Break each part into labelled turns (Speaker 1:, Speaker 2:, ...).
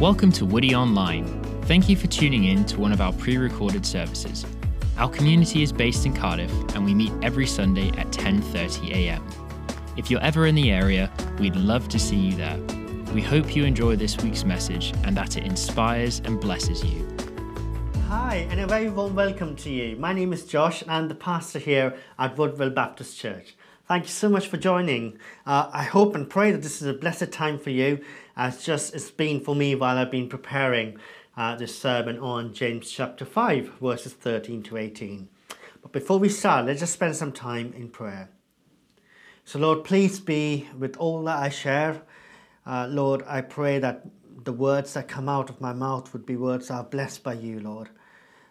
Speaker 1: Welcome to Woody Online. Thank you for tuning in to one of our pre recorded services. Our community is based in Cardiff and we meet every Sunday at 10:30 a.m. If you're ever in the area, we'd love to see you there. We hope you enjoy this week's message and that it inspires and blesses you.
Speaker 2: Hi, and a very warm welcome to you. My name is Josh, and I'm the pastor here at Woodville Baptist Church. Thank you so much for joining. Uh, I hope and pray that this is a blessed time for you, as just it's been for me while I've been preparing uh, this sermon on James chapter 5, verses 13 to 18. But before we start, let's just spend some time in prayer. So, Lord, please be with all that I share. Uh, Lord, I pray that the words that come out of my mouth would be words that are blessed by you, Lord.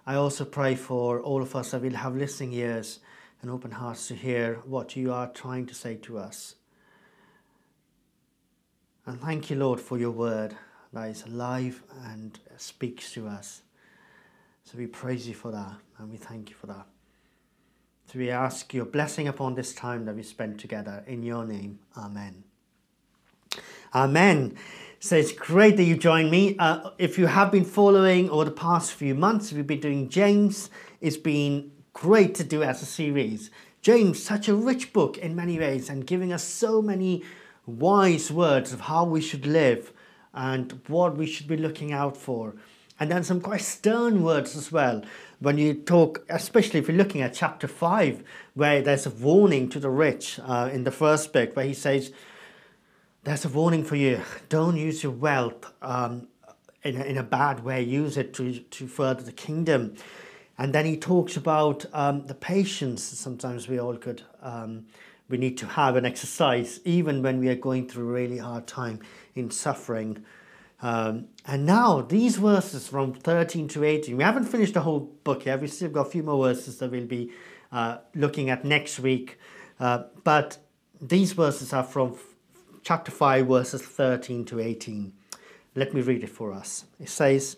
Speaker 2: I also pray for all of us that will have listening ears and open hearts to hear what you are trying to say to us. And thank you, Lord, for your word that is alive and speaks to us. So we praise you for that and we thank you for that. So we ask your blessing upon this time that we spend together. In your name, Amen. Amen. So it's great that you joined me. Uh, if you have been following over the past few months, we've been doing James. It's been great to do as a series. James, such a rich book in many ways, and giving us so many wise words of how we should live and what we should be looking out for. And then some quite stern words as well. When you talk, especially if you're looking at chapter 5, where there's a warning to the rich uh, in the first bit, where he says, There's a warning for you. Don't use your wealth um, in, a, in a bad way, use it to, to further the kingdom. And then he talks about um, the patience sometimes we all could. Um, we need to have an exercise even when we are going through a really hard time in suffering. Um, and now these verses from 13 to 18, we haven't finished the whole book yet. We've still got a few more verses that we'll be uh, looking at next week. Uh, but these verses are from chapter 5, verses 13 to 18. Let me read it for us. It says,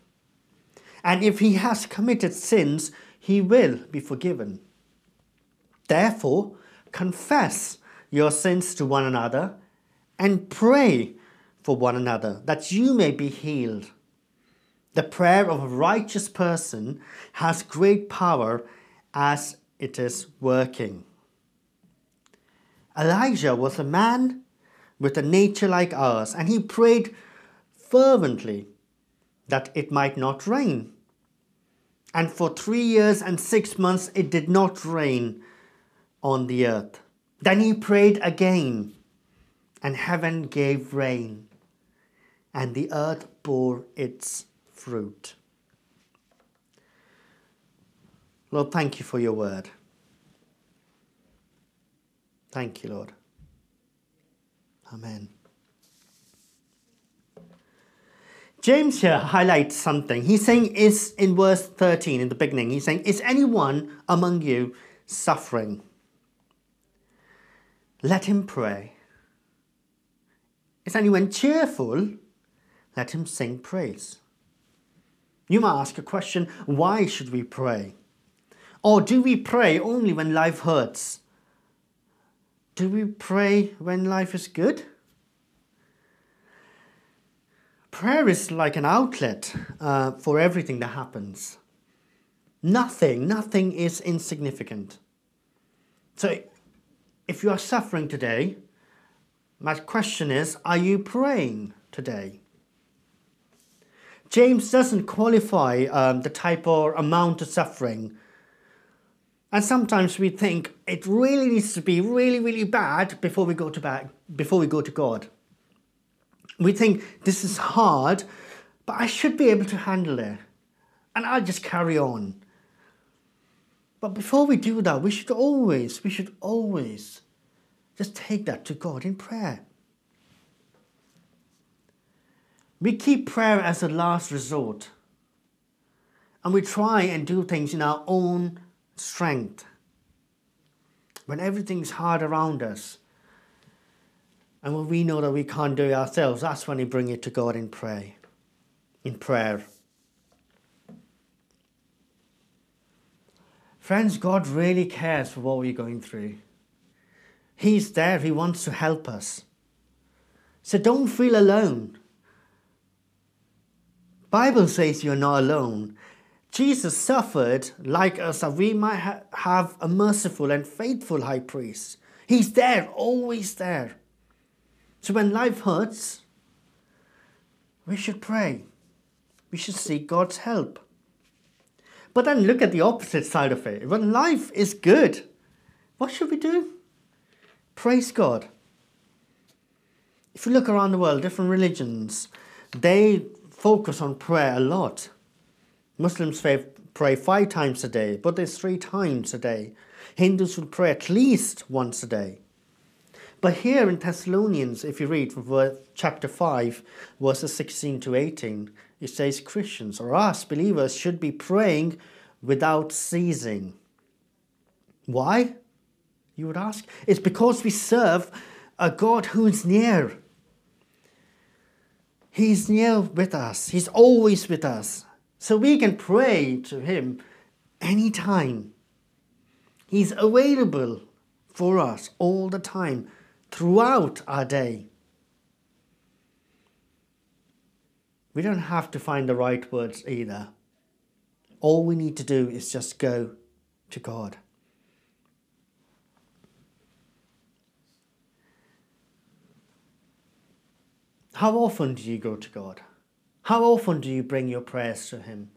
Speaker 2: And if he has committed sins, he will be forgiven. Therefore, confess your sins to one another and pray for one another that you may be healed. The prayer of a righteous person has great power as it is working. Elijah was a man with a nature like ours, and he prayed fervently that it might not rain. And for three years and six months it did not rain on the earth. Then he prayed again, and heaven gave rain, and the earth bore its fruit. Lord, thank you for your word. Thank you, Lord. Amen. James here highlights something. He's saying, is in verse 13 in the beginning, he's saying, Is anyone among you suffering? Let him pray. Is anyone cheerful? Let him sing praise. You might ask a question why should we pray? Or do we pray only when life hurts? Do we pray when life is good? Prayer is like an outlet uh, for everything that happens. Nothing, nothing is insignificant. So, if you are suffering today, my question is are you praying today? James doesn't qualify um, the type or amount of suffering. And sometimes we think it really needs to be really, really bad before we go to bed, before we go to God we think this is hard, but I should be able to handle it. And I'll just carry on. But before we do that, we should always, we should always just take that to God in prayer. We keep prayer as a last resort. And we try and do things in our own strength. When everything's hard around us, and when we know that we can't do it ourselves, that's when we bring it to God in prayer. In prayer. Friends, God really cares for what we're going through. He's there, He wants to help us. So don't feel alone. Bible says you're not alone. Jesus suffered like us that we might ha- have a merciful and faithful high priest. He's there, always there. So when life hurts, we should pray. We should seek God's help. But then look at the opposite side of it. When life is good, what should we do? Praise God. If you look around the world, different religions, they focus on prayer a lot. Muslims pray five times a day, Buddhists three times a day. Hindus will pray at least once a day. But here in Thessalonians, if you read from chapter 5, verses 16 to 18, it says Christians or us believers should be praying without ceasing. Why? You would ask. It's because we serve a God who is near. He's near with us, He's always with us. So we can pray to Him anytime. He's available for us all the time, throughout our day. We don't have to find the right words either. All we need to do is just go to God. How often do you go to God? How often do you bring your prayers to Him?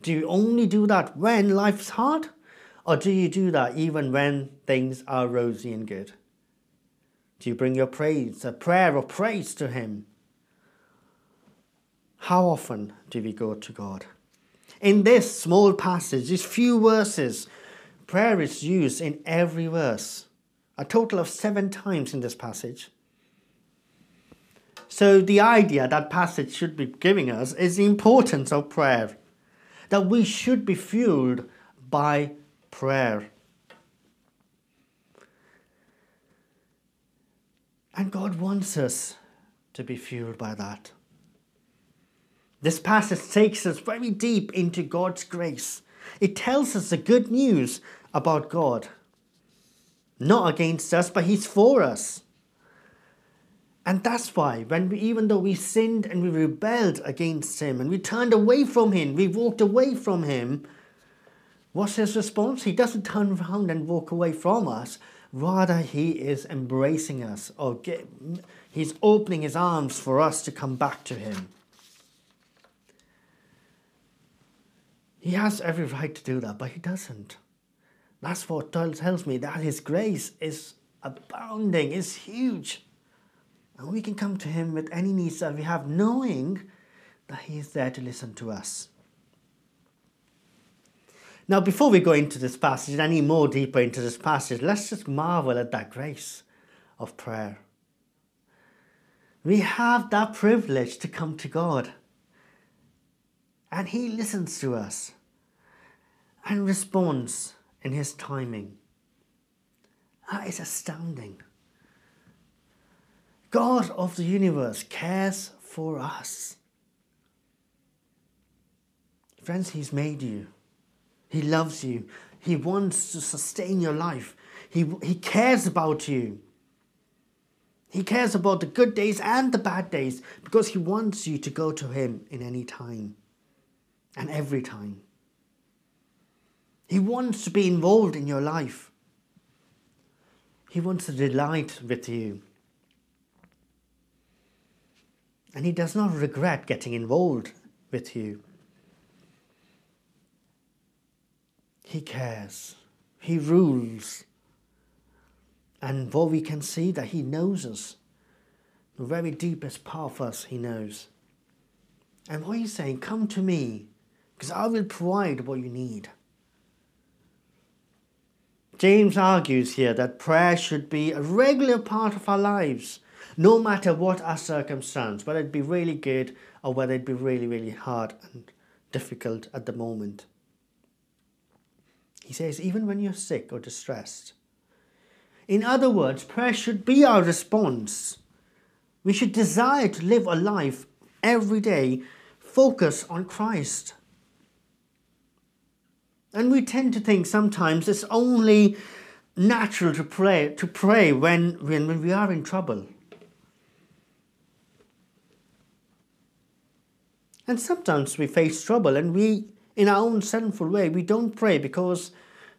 Speaker 2: Do you only do that when life's hard? Or do you do that even when things are rosy and good? Do you bring your praise, a prayer of praise to Him? How often do we go to God? In this small passage, these few verses, prayer is used in every verse, a total of seven times in this passage. So, the idea that passage should be giving us is the importance of prayer, that we should be fueled by prayer. And God wants us to be fueled by that. This passage takes us very deep into God's grace. It tells us the good news about God. Not against us, but He's for us. And that's why, when we, even though we sinned and we rebelled against Him and we turned away from Him, we walked away from Him, what's His response? He doesn't turn around and walk away from us. Rather, He is embracing us, or get, He's opening His arms for us to come back to Him. He has every right to do that, but he doesn't. That's what tells me that his grace is abounding, is huge. And we can come to him with any needs that we have, knowing that he is there to listen to us. Now, before we go into this passage, any more deeper into this passage, let's just marvel at that grace of prayer. We have that privilege to come to God, and He listens to us and responds in his timing. That is astounding. God of the universe cares for us. Friends, He's made you. He loves you. He wants to sustain your life. He, he cares about you. He cares about the good days and the bad days because He wants you to go to Him in any time and every time. He wants to be involved in your life. He wants to delight with you. And he does not regret getting involved with you. He cares. He rules. And what we can see that he knows us. The very deepest part of us he knows. And what he's saying, come to me, because I will provide what you need. James argues here that prayer should be a regular part of our lives, no matter what our circumstance, whether it be really good or whether it be really, really hard and difficult at the moment. He says, even when you're sick or distressed. In other words, prayer should be our response. We should desire to live a life every day focus on Christ. And we tend to think sometimes it's only natural to pray to pray when, when, when we are in trouble. And sometimes we face trouble and we, in our own sinful way, we don't pray because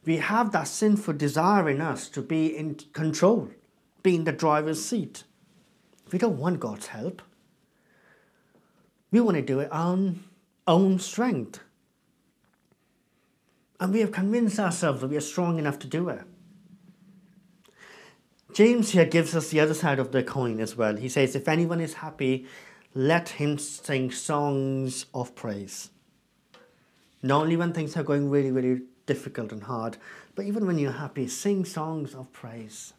Speaker 2: we have that sinful desire in us to be in control, be in the driver's seat. We don't want God's help. We want to do it on our own strength. And we have convinced ourselves that we are strong enough to do it. James here gives us the other side of the coin as well. He says, If anyone is happy, let him sing songs of praise. Not only when things are going really, really difficult and hard, but even when you're happy, sing songs of praise.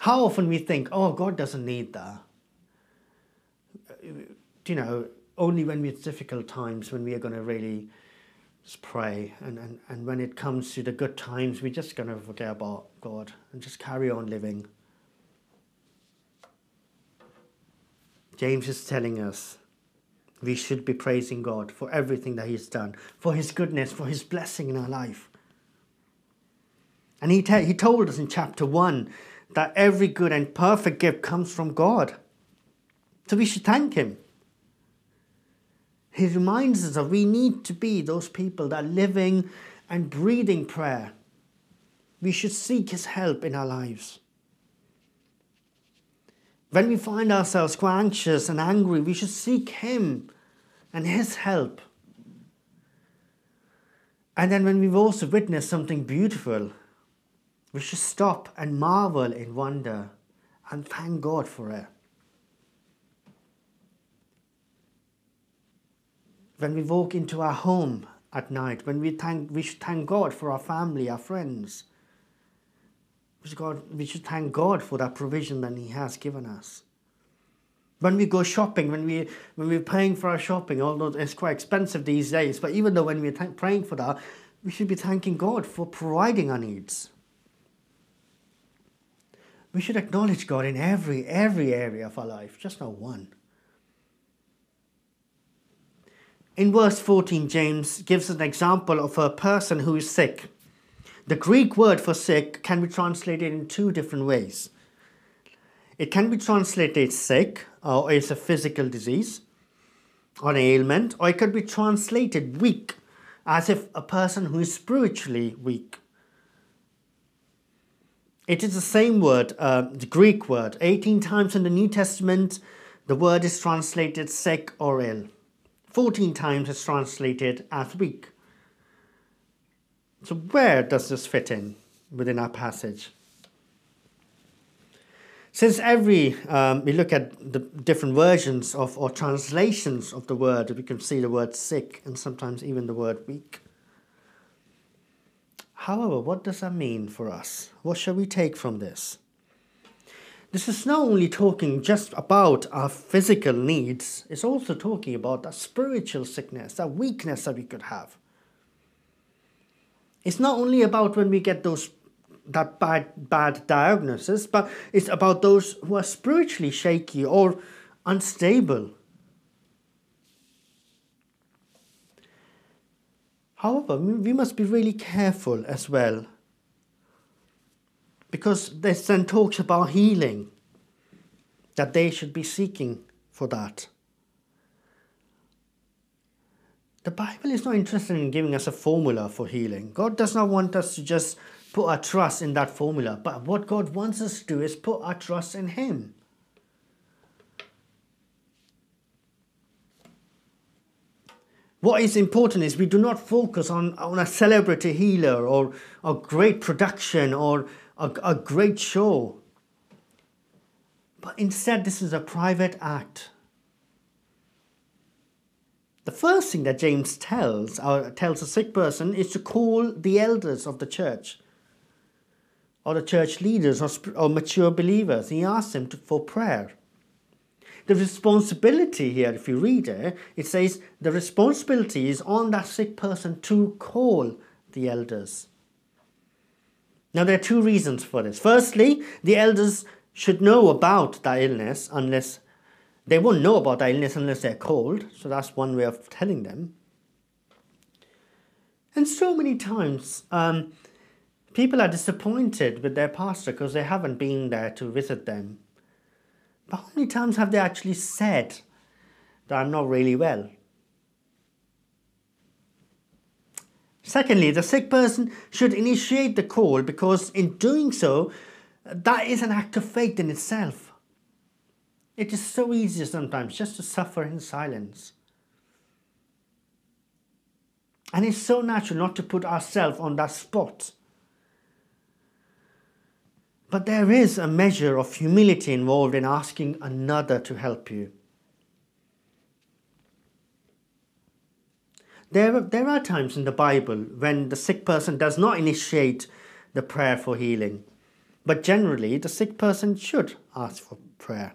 Speaker 2: How often we think, oh, God doesn't need that. You know, only when it's difficult times when we are going to really pray. And, and, and when it comes to the good times, we're just going to forget about God and just carry on living. James is telling us we should be praising God for everything that He's done, for His goodness, for His blessing in our life. And He, te- he told us in chapter 1 that every good and perfect gift comes from God. So we should thank Him. He reminds us that we need to be those people that are living and breathing prayer. We should seek His help in our lives. When we find ourselves quite anxious and angry, we should seek Him and His help. And then when we've also witnessed something beautiful, we should stop and marvel in wonder and thank God for it. When we walk into our home at night, when we thank, we should thank God for our family, our friends. God, we should thank God for that provision that He has given us. When we go shopping, when, we, when we're paying for our shopping, although it's quite expensive these days, but even though when we're th- praying for that, we should be thanking God for providing our needs. We should acknowledge God in every, every area of our life, just not one. In verse 14, James gives an example of a person who is sick. The Greek word for sick can be translated in two different ways. It can be translated sick, or it's a physical disease, or an ailment, or it could be translated weak, as if a person who is spiritually weak. It is the same word, uh, the Greek word. 18 times in the New Testament, the word is translated sick or ill. 14 times it's translated as weak. So, where does this fit in within our passage? Since every, um, we look at the different versions of or translations of the word, we can see the word sick and sometimes even the word weak. However, what does that mean for us? What shall we take from this? This is not only talking just about our physical needs, it's also talking about that spiritual sickness, that weakness that we could have. It's not only about when we get those that bad bad diagnosis, but it's about those who are spiritually shaky or unstable. However, we must be really careful as well. Because this then talks about healing, that they should be seeking for that. The Bible is not interested in giving us a formula for healing. God does not want us to just put our trust in that formula, but what God wants us to do is put our trust in Him. What is important is we do not focus on, on a celebrity healer or a great production or a, a great show. But instead, this is a private act the first thing that James tells or tells a sick person is to call the elders of the church. or the church leaders or, or mature believers. He asks them to, for prayer. The responsibility here, if you read it, it says the responsibility is on that sick person to call the elders. Now, there are two reasons for this. Firstly, the elders should know about the illness unless they won't know about the illness unless they're called. So that's one way of telling them. And so many times, um, people are disappointed with their pastor because they haven't been there to visit them. But how many times have they actually said that I'm not really well? Secondly, the sick person should initiate the call because in doing so, that is an act of faith in itself. It is so easy sometimes just to suffer in silence. And it's so natural not to put ourselves on that spot. But there is a measure of humility involved in asking another to help you. There, there are times in the Bible when the sick person does not initiate the prayer for healing, but generally the sick person should ask for prayer.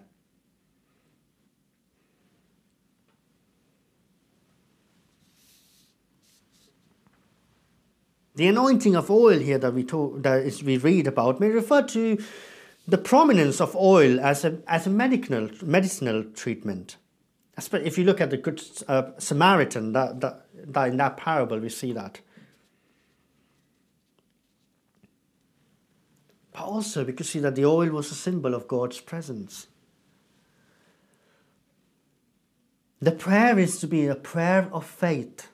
Speaker 2: The anointing of oil here that we talk, that is, we read about may refer to the prominence of oil as a, as a medicinal, medicinal treatment. If you look at the Good uh, Samaritan, that, that, that in that parable, we see that. But also, we could see that the oil was a symbol of God's presence. The prayer is to be a prayer of faith.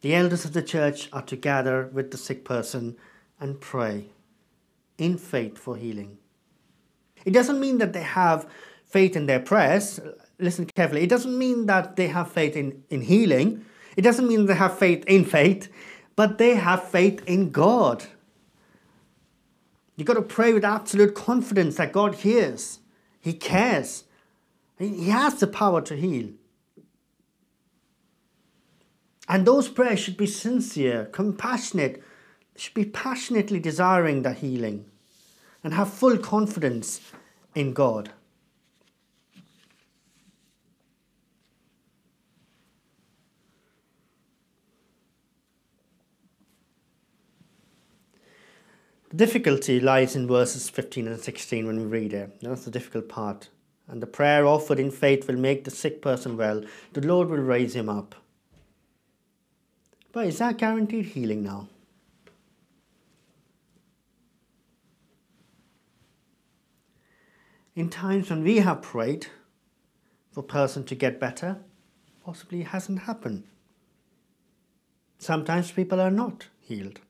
Speaker 2: The elders of the church are to gather with the sick person and pray in faith for healing. It doesn't mean that they have faith in their prayers. Listen carefully. It doesn't mean that they have faith in, in healing. It doesn't mean they have faith in faith, but they have faith in God. You've got to pray with absolute confidence that God hears, He cares, He has the power to heal. And those prayers should be sincere, compassionate, should be passionately desiring the healing and have full confidence in God. The difficulty lies in verses 15 and 16 when we read it. That's the difficult part. And the prayer offered in faith will make the sick person well. The Lord will raise him up. But is that guaranteed healing now? In times when we have prayed for a person to get better, possibly hasn't happened. Sometimes people are not healed.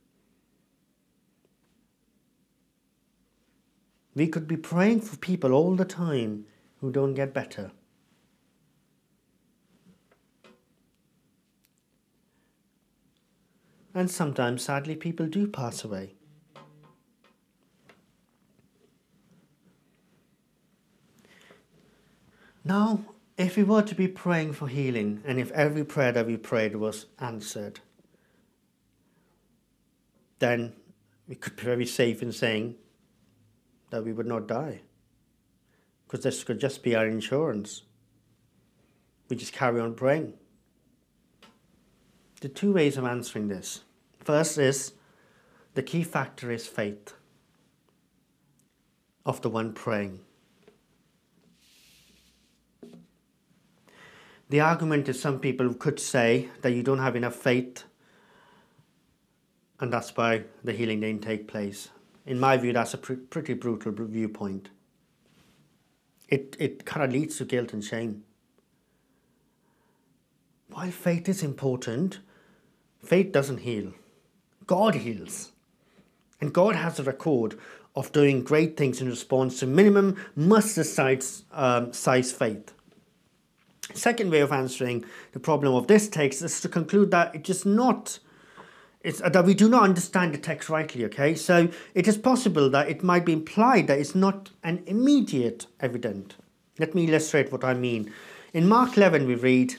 Speaker 2: We could be praying for people all the time who don't get better. And sometimes, sadly, people do pass away. Now, if we were to be praying for healing, and if every prayer that we prayed was answered, then we could be very safe in saying that we would not die. Because this could just be our insurance. We just carry on praying. The two ways of answering this. First is the key factor is faith of the one praying. The argument is some people could say that you don't have enough faith and that's why the healing didn't take place. In my view, that's a pr- pretty brutal viewpoint. It, it kind of leads to guilt and shame. While faith is important, Faith doesn't heal, God heals. And God has a record of doing great things in response to minimum mustard size, um, size faith. Second way of answering the problem of this text is to conclude that it is not it's, that we do not understand the text rightly, okay? So it is possible that it might be implied that it's not an immediate evident. Let me illustrate what I mean. In Mark 11, we read,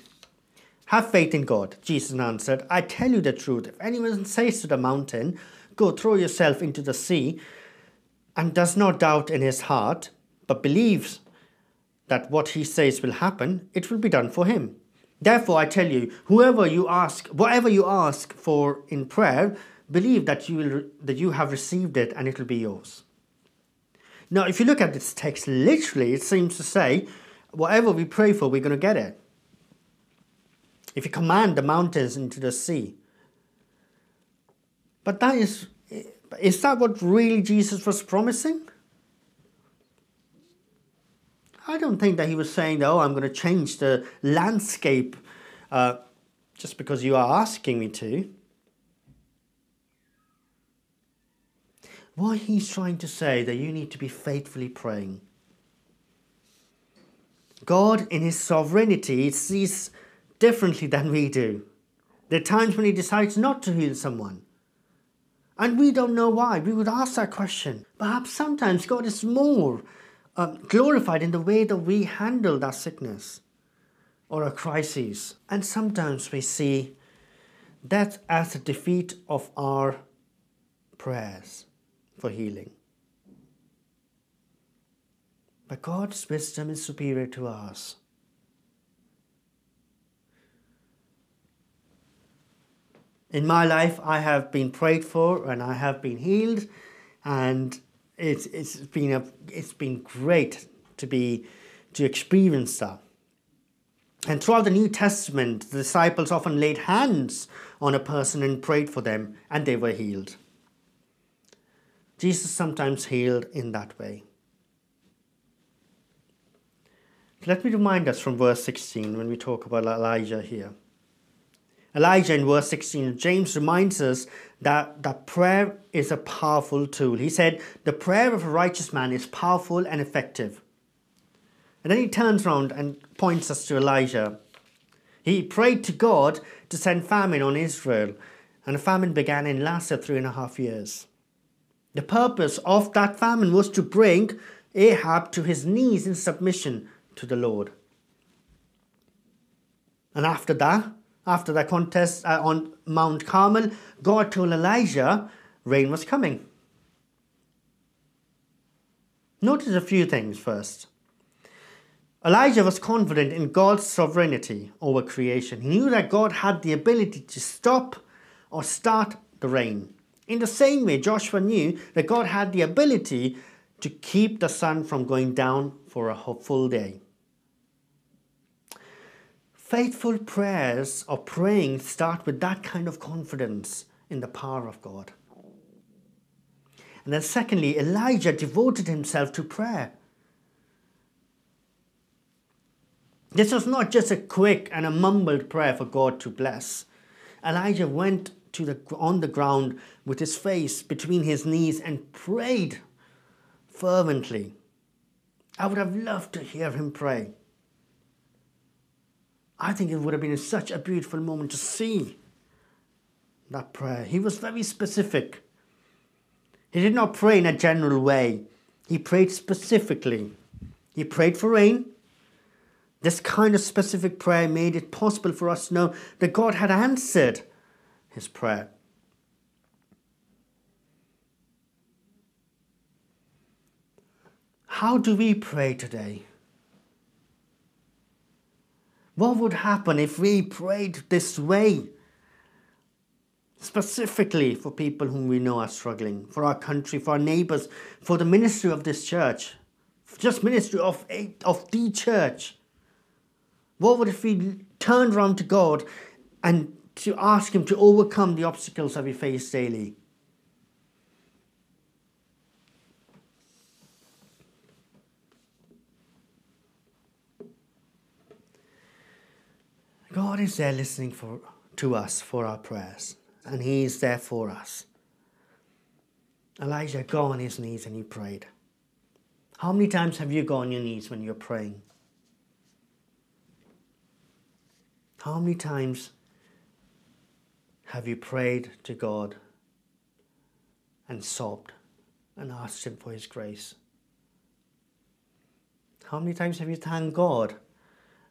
Speaker 2: Have faith in God. Jesus answered, I tell you the truth. If anyone says to the mountain, Go throw yourself into the sea, and does not doubt in his heart, but believes that what he says will happen, it will be done for him. Therefore, I tell you, whoever you ask, whatever you ask for in prayer, believe that you will, that you have received it and it will be yours. Now, if you look at this text literally, it seems to say, whatever we pray for, we're going to get it. If you command the mountains into the sea. But that is, is that what really Jesus was promising? I don't think that he was saying, oh, I'm going to change the landscape uh, just because you are asking me to. What he's trying to say that you need to be faithfully praying. God, in his sovereignty, sees differently than we do. There are times when he decides not to heal someone. And we don't know why. We would ask that question. Perhaps sometimes God is more um, glorified in the way that we handle that sickness or a crisis. And sometimes we see that as a defeat of our prayers for healing. But God's wisdom is superior to ours. In my life, I have been prayed for and I have been healed, and it's it's been a it's been great to be to experience that. And throughout the New Testament, the disciples often laid hands on a person and prayed for them, and they were healed. Jesus sometimes healed in that way. Let me remind us from verse 16 when we talk about Elijah here. Elijah in verse 16, James reminds us that, that prayer is a powerful tool. He said, The prayer of a righteous man is powerful and effective. And then he turns around and points us to Elijah. He prayed to God to send famine on Israel, and the famine began and lasted three and a half years. The purpose of that famine was to bring Ahab to his knees in submission to the Lord. And after that, after the contest uh, on Mount Carmel, God told Elijah rain was coming. Notice a few things first. Elijah was confident in God's sovereignty over creation. He knew that God had the ability to stop or start the rain. In the same way, Joshua knew that God had the ability to keep the sun from going down for a full day. Faithful prayers or praying start with that kind of confidence in the power of God. And then, secondly, Elijah devoted himself to prayer. This was not just a quick and a mumbled prayer for God to bless. Elijah went to the, on the ground with his face between his knees and prayed fervently. I would have loved to hear him pray. I think it would have been such a beautiful moment to see that prayer. He was very specific. He did not pray in a general way, he prayed specifically. He prayed for rain. This kind of specific prayer made it possible for us to know that God had answered his prayer. How do we pray today? What would happen if we prayed this way? Specifically for people whom we know are struggling, for our country, for our neighbors, for the ministry of this church, just ministry of, of the church. What would if we turned around to God and to ask Him to overcome the obstacles that we face daily? God is there listening for, to us for our prayers, and He is there for us. Elijah got on his knees and he prayed. How many times have you gone on your knees when you're praying? How many times have you prayed to God and sobbed and asked Him for His grace? How many times have you thanked God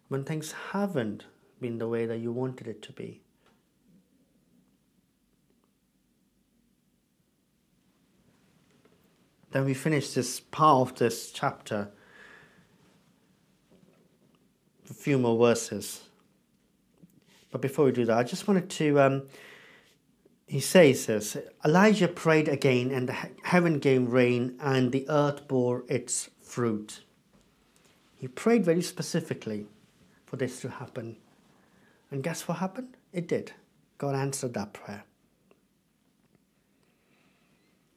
Speaker 2: when things haven't been the way that you wanted it to be. Then we finish this part of this chapter. A few more verses. But before we do that, I just wanted to. Um, he says this Elijah prayed again, and the heaven gave rain, and the earth bore its fruit. He prayed very specifically for this to happen. And guess what happened? It did. God answered that prayer.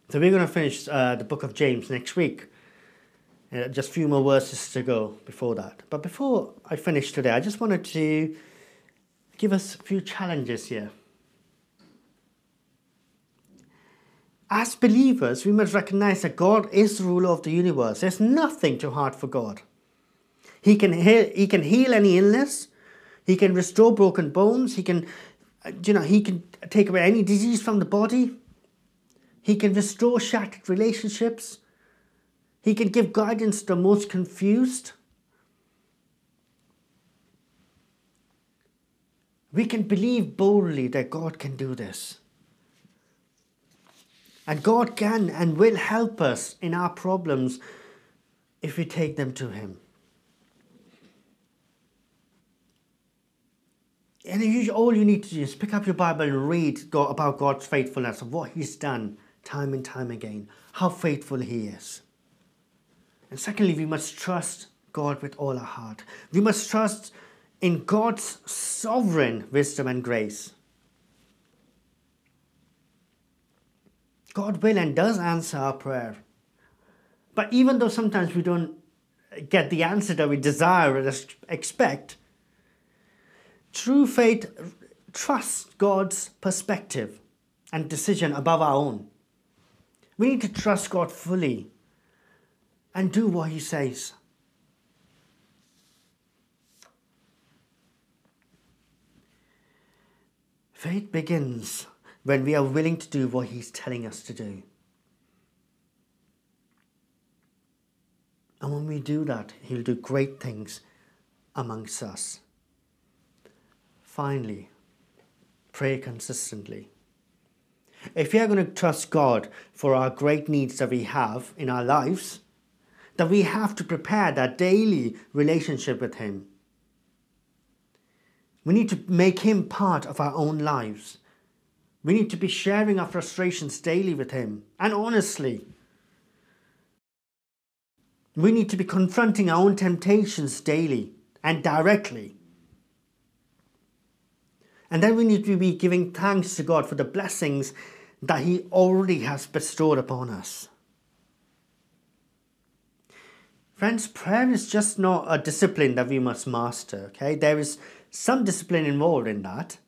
Speaker 2: So we're going to finish uh, the book of James next week. Uh, just a few more verses to go before that. But before I finish today, I just wanted to give us a few challenges here. As believers, we must recognize that God is the ruler of the universe. There's nothing too hard for God. He can heal, he can heal any illness. He can restore broken bones. He can, uh, you know, he can take away any disease from the body. He can restore shattered relationships. He can give guidance to the most confused. We can believe boldly that God can do this. And God can and will help us in our problems if we take them to Him. And all you need to do is pick up your Bible and read about God's faithfulness of what He's done time and time again, how faithful He is. And secondly, we must trust God with all our heart. We must trust in God's sovereign wisdom and grace. God will and does answer our prayer. But even though sometimes we don't get the answer that we desire or expect, true faith trusts God's perspective and decision above our own. We need to trust God fully and do what He says. Faith begins when we are willing to do what He's telling us to do. And when we do that, He'll do great things amongst us. Finally, pray consistently. If we are going to trust God for our great needs that we have in our lives, then we have to prepare that daily relationship with Him. We need to make Him part of our own lives. We need to be sharing our frustrations daily with Him and honestly. We need to be confronting our own temptations daily and directly. And then we need to be giving thanks to God for the blessings that He already has bestowed upon us. Friends, prayer is just not a discipline that we must master, okay? There is some discipline involved in that,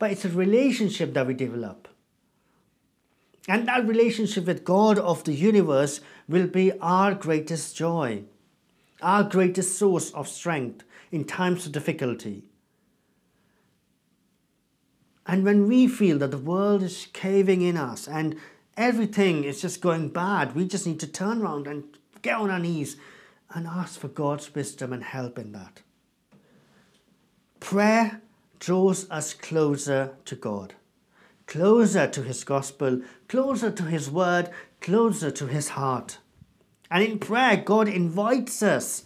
Speaker 2: but it's a relationship that we develop. And that relationship with God of the universe will be our greatest joy, our greatest source of strength in times of difficulty. And when we feel that the world is caving in us and everything is just going bad, we just need to turn around and get on our knees and ask for God's wisdom and help in that. Prayer draws us closer to God, closer to His gospel, closer to His word, closer to His heart. And in prayer, God invites us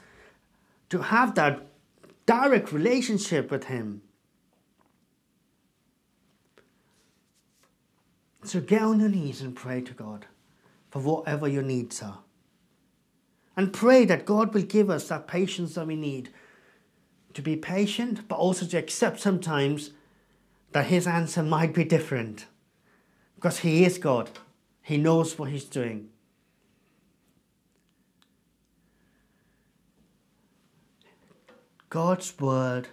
Speaker 2: to have that direct relationship with Him. So get on your knees and pray to God for whatever your needs are. And pray that God will give us that patience that we need to be patient, but also to accept sometimes that His answer might be different. Because He is God, He knows what He's doing. God's word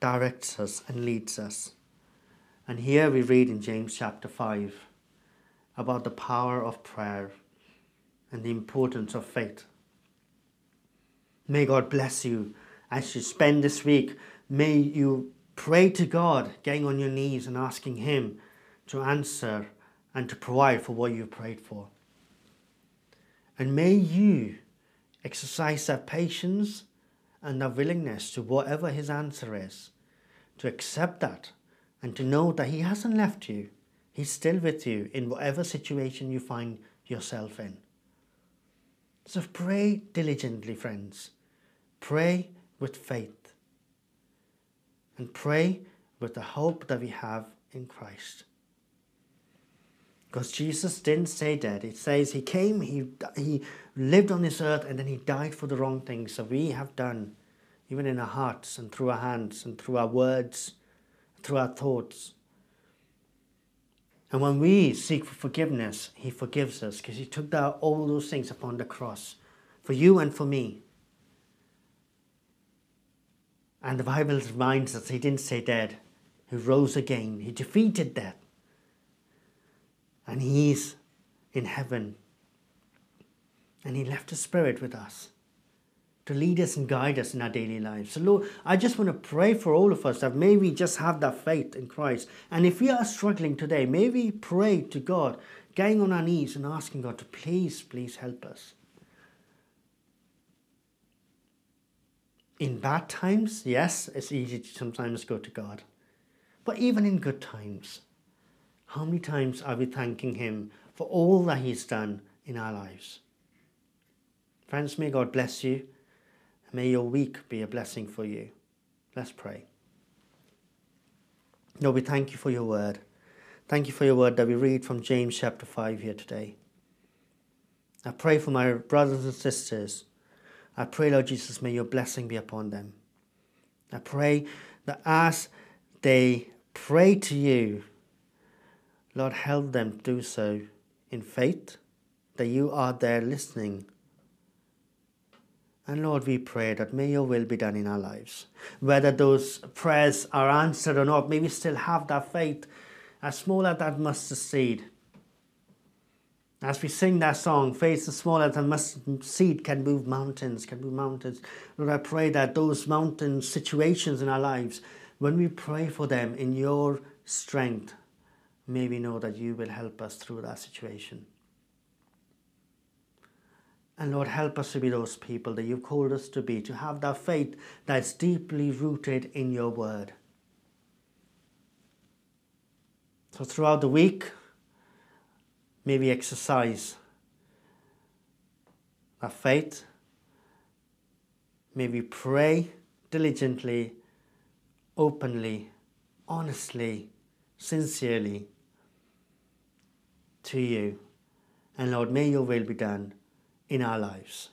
Speaker 2: directs us and leads us. And here we read in James chapter 5 about the power of prayer and the importance of faith. May God bless you as you spend this week. May you pray to God, getting on your knees and asking Him to answer and to provide for what you've prayed for. And may you exercise that patience and that willingness to whatever His answer is to accept that and to know that He hasn't left you. He's still with you in whatever situation you find yourself in. So pray diligently, friends. Pray with faith. And pray with the hope that we have in Christ. Because Jesus didn't say that. It says he came, he, he lived on this earth, and then he died for the wrong things that we have done, even in our hearts and through our hands and through our words, through our thoughts. And when we seek for forgiveness, he forgives us because he took down all those things upon the cross for you and for me. And the Bible reminds us he didn't stay dead, he rose again, he defeated death. And he's in heaven. And he left a spirit with us to lead us and guide us in our daily lives. So, Lord, I just want to pray for all of us that may we just have that faith in Christ. And if we are struggling today, may we pray to God, getting on our knees and asking God to please, please help us. In bad times, yes, it's easy to sometimes go to God. But even in good times, how many times are we thanking Him for all that He's done in our lives? Friends, may God bless you. May your week be a blessing for you. Let's pray. Lord, we thank you for your word. Thank you for your word that we read from James chapter 5 here today. I pray for my brothers and sisters I pray, Lord Jesus, may your blessing be upon them. I pray that as they pray to you, Lord, help them to do so in faith, that you are there listening. And Lord, we pray that may your will be done in our lives. Whether those prayers are answered or not, may we still have that faith, as small as that mustard seed as we sing that song, faith is as than mustard seed can move mountains, can move mountains. Lord, I pray that those mountain situations in our lives, when we pray for them in your strength, may we know that you will help us through that situation. And Lord, help us to be those people that you've called us to be, to have that faith that's deeply rooted in your word. So throughout the week, may we exercise our faith. May we pray diligently, openly, honestly, sincerely to you. And Lord, may your will be done in our lives.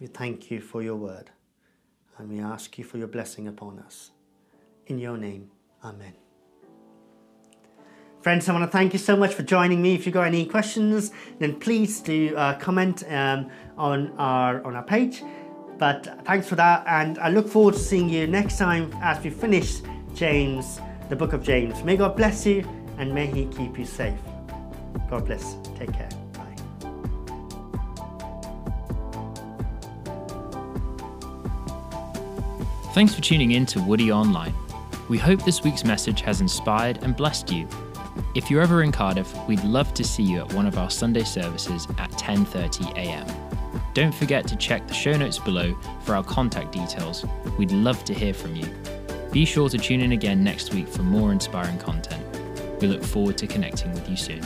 Speaker 2: We thank you for your word and we ask you for your blessing upon us. In your name, Amen. Friends, I want to thank you so much for joining me. If you've got any questions, then please do uh, comment um, on, our, on our page. But thanks for that, and I look forward to seeing you next time as we finish James, the book of James. May God bless you and may He keep you safe. God bless. Take care.
Speaker 1: Thanks for tuning in to Woody Online. We hope this week's message has inspired and blessed you if you're ever in Cardiff, we'd love to see you at one of our Sunday services at 10:30 a.m. Don't forget to check the show notes below for our contact details. We'd love to hear from you. Be sure to tune in again next week for more inspiring content. We look forward to connecting with you soon.